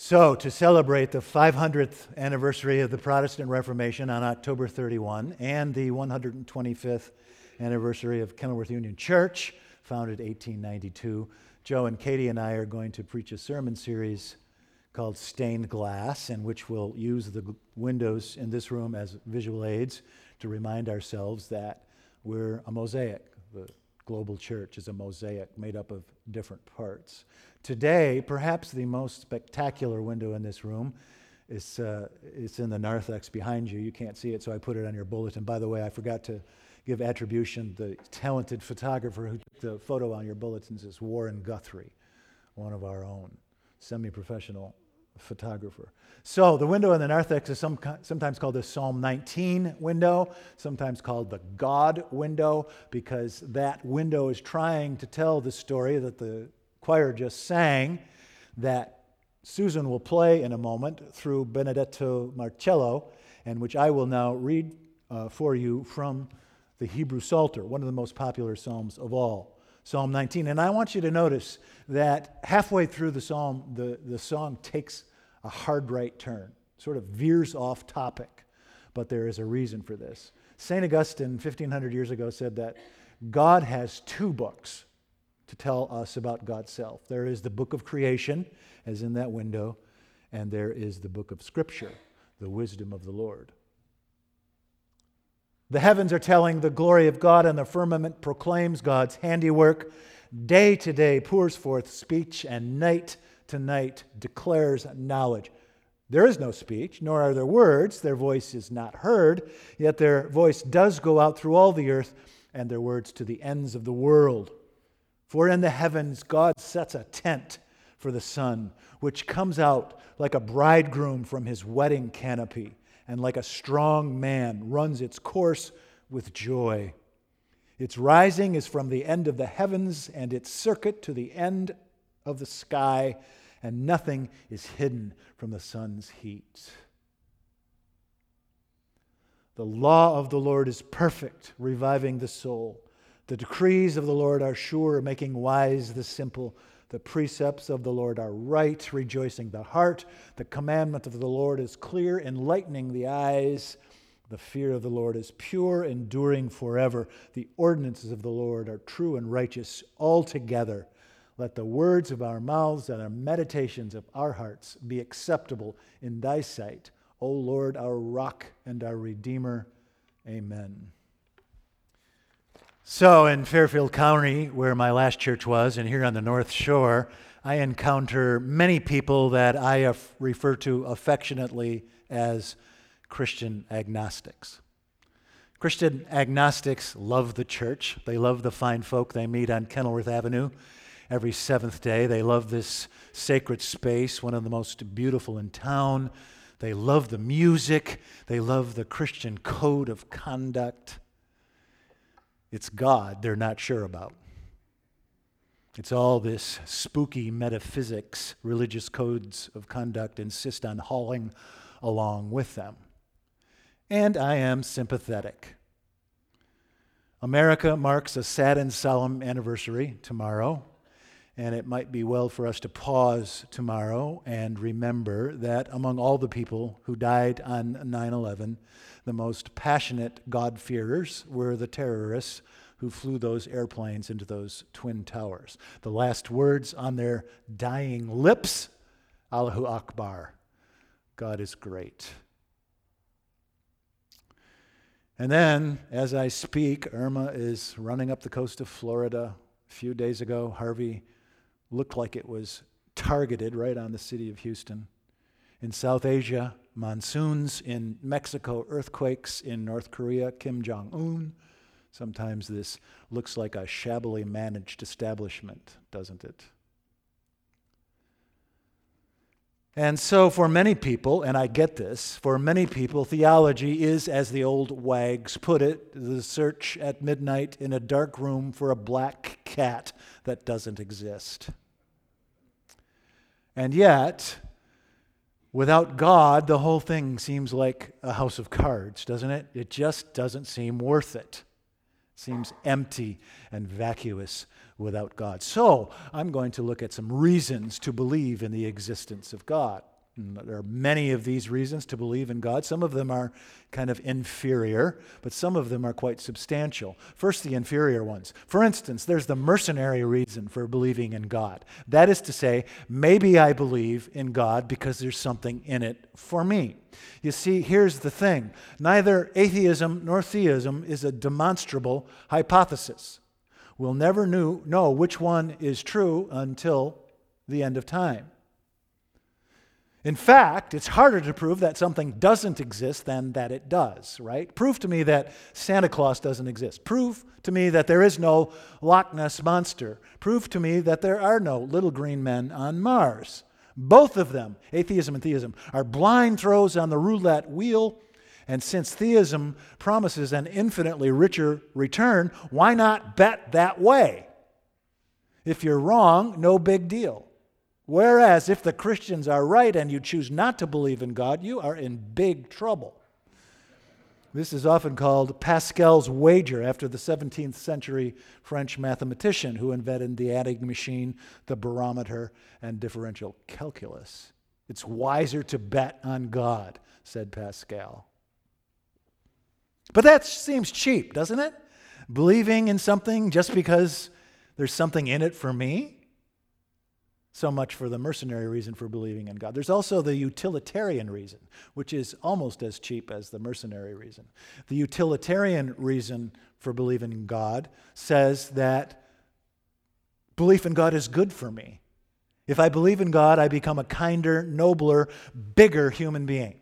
So, to celebrate the 500th anniversary of the Protestant Reformation on October 31 and the 125th anniversary of Kenilworth Union Church, founded 1892, Joe and Katie and I are going to preach a sermon series called Stained Glass, in which we'll use the windows in this room as visual aids to remind ourselves that we're a mosaic. The global church is a mosaic made up of different parts. Today, perhaps the most spectacular window in this room is uh, it's in the narthex behind you. You can't see it, so I put it on your bulletin. By the way, I forgot to give attribution. The talented photographer who took the photo on your bulletins is Warren Guthrie, one of our own, semi professional photographer. So the window in the narthex is some, sometimes called the Psalm 19 window, sometimes called the God window, because that window is trying to tell the story that the choir just sang that Susan will play in a moment through Benedetto Marcello, and which I will now read uh, for you from the Hebrew Psalter, one of the most popular psalms of all, Psalm 19. And I want you to notice that halfway through the psalm, the, the song takes a hard right turn, sort of veers off topic, but there is a reason for this. St. Augustine, 1500 years ago, said that God has two books to tell us about God's self. There is the book of creation, as in that window, and there is the book of Scripture, the wisdom of the Lord. The heavens are telling the glory of God, and the firmament proclaims God's handiwork. Day to day pours forth speech, and night to night declares knowledge. There is no speech, nor are there words. Their voice is not heard, yet their voice does go out through all the earth, and their words to the ends of the world. For in the heavens God sets a tent for the sun, which comes out like a bridegroom from his wedding canopy, and like a strong man runs its course with joy. Its rising is from the end of the heavens, and its circuit to the end of the sky, and nothing is hidden from the sun's heat. The law of the Lord is perfect, reviving the soul. The decrees of the Lord are sure, making wise the simple. The precepts of the Lord are right, rejoicing the heart. The commandment of the Lord is clear, enlightening the eyes. The fear of the Lord is pure, enduring forever. The ordinances of the Lord are true and righteous altogether. Let the words of our mouths and our meditations of our hearts be acceptable in thy sight, O Lord, our rock and our redeemer. Amen. So, in Fairfield County, where my last church was, and here on the North Shore, I encounter many people that I refer to affectionately as Christian agnostics. Christian agnostics love the church. They love the fine folk they meet on Kenilworth Avenue every seventh day. They love this sacred space, one of the most beautiful in town. They love the music. They love the Christian code of conduct. It's God they're not sure about. It's all this spooky metaphysics, religious codes of conduct insist on hauling along with them. And I am sympathetic. America marks a sad and solemn anniversary tomorrow, and it might be well for us to pause tomorrow and remember that among all the people who died on 9 11, the most passionate God-fearers were the terrorists who flew those airplanes into those twin towers. The last words on their dying lips Allahu Akbar. God is great. And then, as I speak, Irma is running up the coast of Florida. A few days ago, Harvey looked like it was targeted right on the city of Houston. In South Asia, monsoons. In Mexico, earthquakes. In North Korea, Kim Jong un. Sometimes this looks like a shabbily managed establishment, doesn't it? And so, for many people, and I get this, for many people, theology is, as the old wags put it, the search at midnight in a dark room for a black cat that doesn't exist. And yet, Without God, the whole thing seems like a house of cards, doesn't it? It just doesn't seem worth it. Seems empty and vacuous without God. So, I'm going to look at some reasons to believe in the existence of God. And there are many of these reasons to believe in God. Some of them are kind of inferior, but some of them are quite substantial. First, the inferior ones. For instance, there's the mercenary reason for believing in God. That is to say, maybe I believe in God because there's something in it for me. You see, here's the thing neither atheism nor theism is a demonstrable hypothesis. We'll never knew, know which one is true until the end of time. In fact, it's harder to prove that something doesn't exist than that it does, right? Prove to me that Santa Claus doesn't exist. Prove to me that there is no Loch Ness monster. Prove to me that there are no little green men on Mars. Both of them, atheism and theism, are blind throws on the roulette wheel. And since theism promises an infinitely richer return, why not bet that way? If you're wrong, no big deal. Whereas if the Christians are right and you choose not to believe in God, you are in big trouble. This is often called Pascal's wager after the 17th century French mathematician who invented the adding machine, the barometer, and differential calculus. It's wiser to bet on God, said Pascal. But that seems cheap, doesn't it? Believing in something just because there's something in it for me? So much for the mercenary reason for believing in God. There's also the utilitarian reason, which is almost as cheap as the mercenary reason. The utilitarian reason for believing in God says that belief in God is good for me. If I believe in God, I become a kinder, nobler, bigger human being.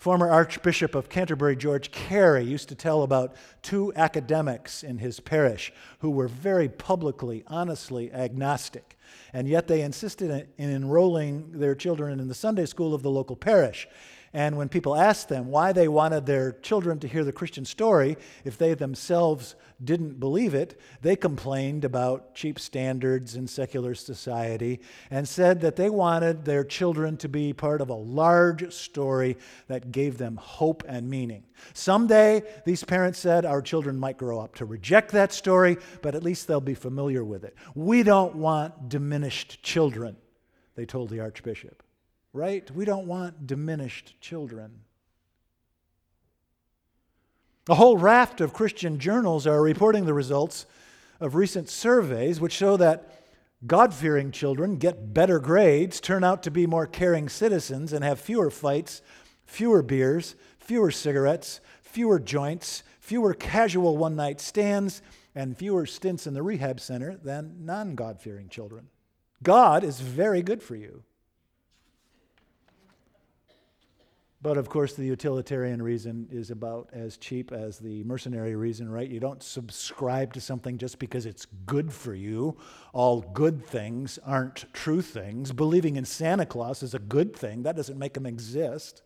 Former Archbishop of Canterbury, George Carey, used to tell about two academics in his parish who were very publicly, honestly agnostic, and yet they insisted in enrolling their children in the Sunday school of the local parish. And when people asked them why they wanted their children to hear the Christian story, if they themselves didn't believe it, they complained about cheap standards in secular society and said that they wanted their children to be part of a large story that gave them hope and meaning. Someday, these parents said, our children might grow up to reject that story, but at least they'll be familiar with it. We don't want diminished children, they told the Archbishop right? We don't want diminished children. A whole raft of Christian journals are reporting the results of recent surveys which show that God fearing children get better grades, turn out to be more caring citizens, and have fewer fights, fewer beers, fewer cigarettes, fewer joints, fewer casual one night stands, and fewer stints in the rehab center than non God fearing children. God is very good for you. But of course, the utilitarian reason is about as cheap as the mercenary reason, right? You don't subscribe to something just because it's good for you. All good things aren't true things. Believing in Santa Claus is a good thing, that doesn't make him exist.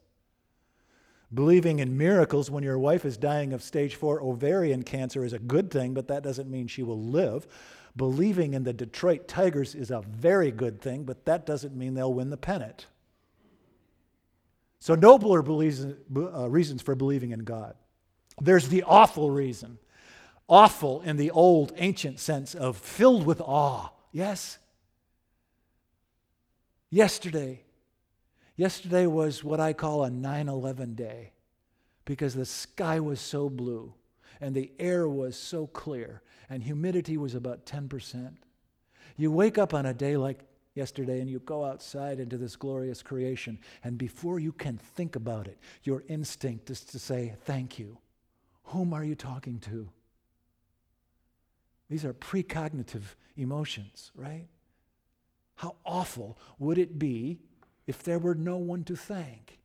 Believing in miracles when your wife is dying of stage four ovarian cancer is a good thing, but that doesn't mean she will live. Believing in the Detroit Tigers is a very good thing, but that doesn't mean they'll win the pennant. So, nobler uh, reasons for believing in God. There's the awful reason. Awful in the old ancient sense of filled with awe. Yes? Yesterday. Yesterday was what I call a 9 11 day because the sky was so blue and the air was so clear and humidity was about 10%. You wake up on a day like yesterday and you go outside into this glorious creation, and before you can think about it, your instinct is to say, Thank you. Whom are you talking to? These are precognitive emotions, right? How awful would it be if there were no one to thank?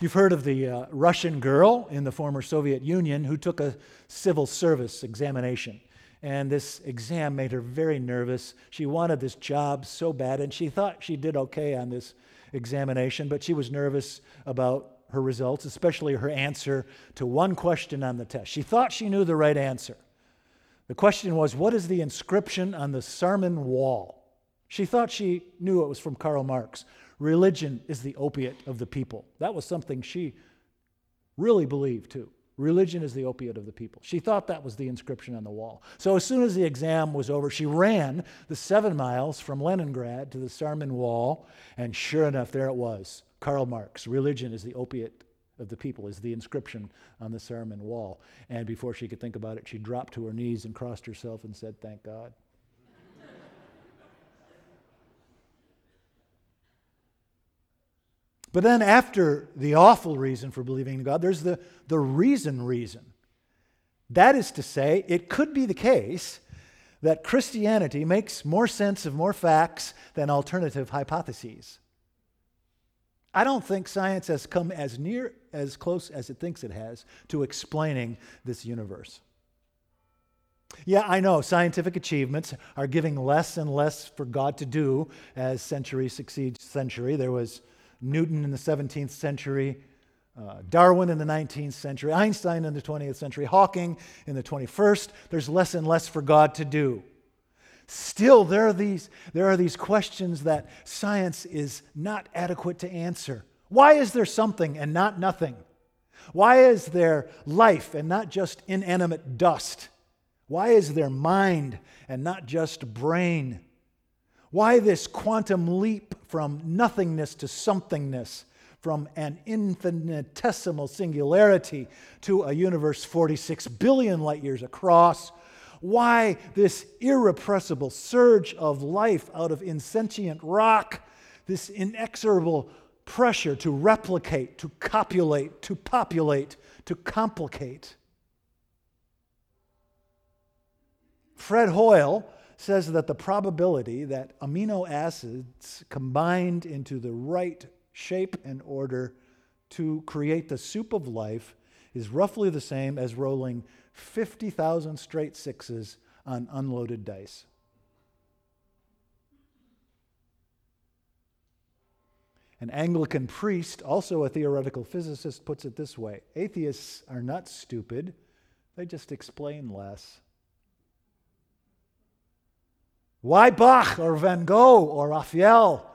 You've heard of the uh, Russian girl in the former Soviet Union who took a civil service examination. And this exam made her very nervous. She wanted this job so bad, and she thought she did okay on this examination, but she was nervous about her results, especially her answer to one question on the test. She thought she knew the right answer. The question was, What is the inscription on the Saarman wall? She thought she knew it was from Karl Marx. Religion is the opiate of the people. That was something she really believed too. Religion is the opiate of the people. She thought that was the inscription on the wall. So as soon as the exam was over, she ran the seven miles from Leningrad to the Saarman Wall, and sure enough, there it was. Karl Marx, religion is the opiate of the people, is the inscription on the Saarman Wall. And before she could think about it, she dropped to her knees and crossed herself and said, Thank God. But then, after the awful reason for believing in God, there's the, the reason reason. That is to say, it could be the case that Christianity makes more sense of more facts than alternative hypotheses. I don't think science has come as near as close as it thinks it has to explaining this universe. Yeah, I know scientific achievements are giving less and less for God to do as century succeeds century. There was Newton in the 17th century, uh, Darwin in the 19th century, Einstein in the 20th century, Hawking in the 21st. There's less and less for God to do. Still, there are, these, there are these questions that science is not adequate to answer. Why is there something and not nothing? Why is there life and not just inanimate dust? Why is there mind and not just brain? Why this quantum leap from nothingness to somethingness, from an infinitesimal singularity to a universe 46 billion light years across? Why this irrepressible surge of life out of insentient rock, this inexorable pressure to replicate, to copulate, to populate, to complicate? Fred Hoyle says that the probability that amino acids combined into the right shape and order to create the soup of life is roughly the same as rolling 50,000 straight sixes on unloaded dice. An Anglican priest, also a theoretical physicist, puts it this way Atheists are not stupid, they just explain less. Why Bach or Van Gogh or Raphael?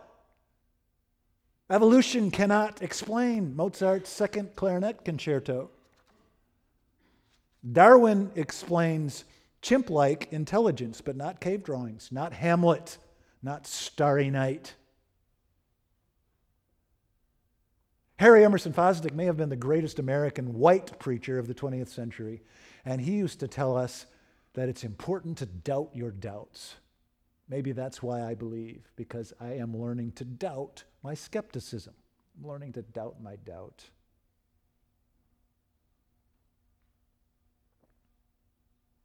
Evolution cannot explain Mozart's second clarinet concerto. Darwin explains chimp like intelligence, but not cave drawings, not Hamlet, not Starry Night. Harry Emerson Fosdick may have been the greatest American white preacher of the 20th century, and he used to tell us that it's important to doubt your doubts. Maybe that's why I believe, because I am learning to doubt my skepticism. I'm learning to doubt my doubt.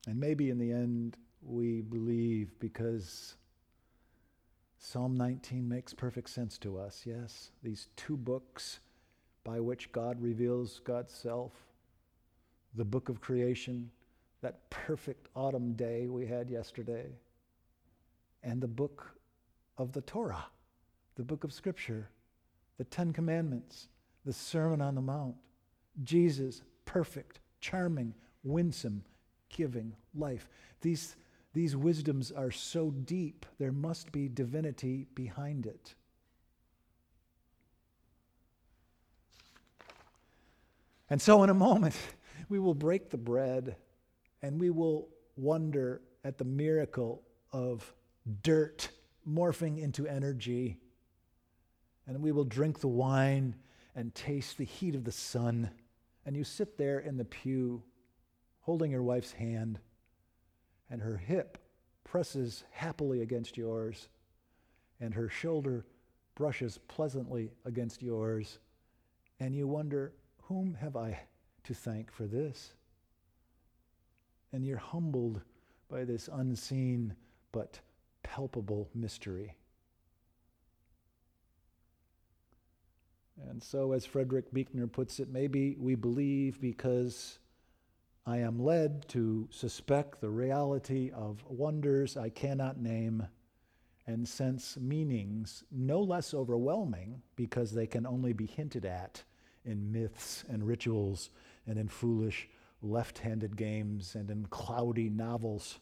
And maybe in the end, we believe because Psalm 19 makes perfect sense to us. Yes, these two books by which God reveals God's self the book of creation, that perfect autumn day we had yesterday and the book of the Torah, the book of Scripture, the Ten Commandments, the Sermon on the Mount. Jesus, perfect, charming, winsome, giving life. These, these wisdoms are so deep, there must be divinity behind it. And so, in a moment, we will break the bread and we will wonder at the miracle of dirt morphing into energy. And we will drink the wine and taste the heat of the sun. And you sit there in the pew holding your wife's hand, and her hip presses happily against yours, and her shoulder brushes pleasantly against yours. And you wonder, whom have I to thank for this? And you're humbled by this unseen but palpable mystery. And so, as Frederick Buechner puts it, maybe we believe because I am led to suspect the reality of wonders I cannot name and sense meanings no less overwhelming because they can only be hinted at in myths and rituals and in foolish left handed games and in cloudy novels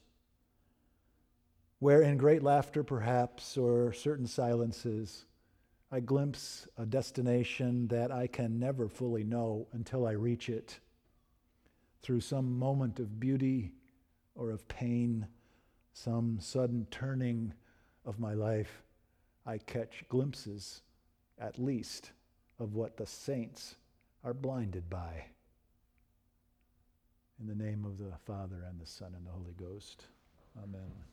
where in great laughter, perhaps, or certain silences, I glimpse a destination that I can never fully know until I reach it. Through some moment of beauty or of pain, some sudden turning of my life, I catch glimpses, at least, of what the saints are blinded by. In the name of the Father, and the Son, and the Holy Ghost. Amen.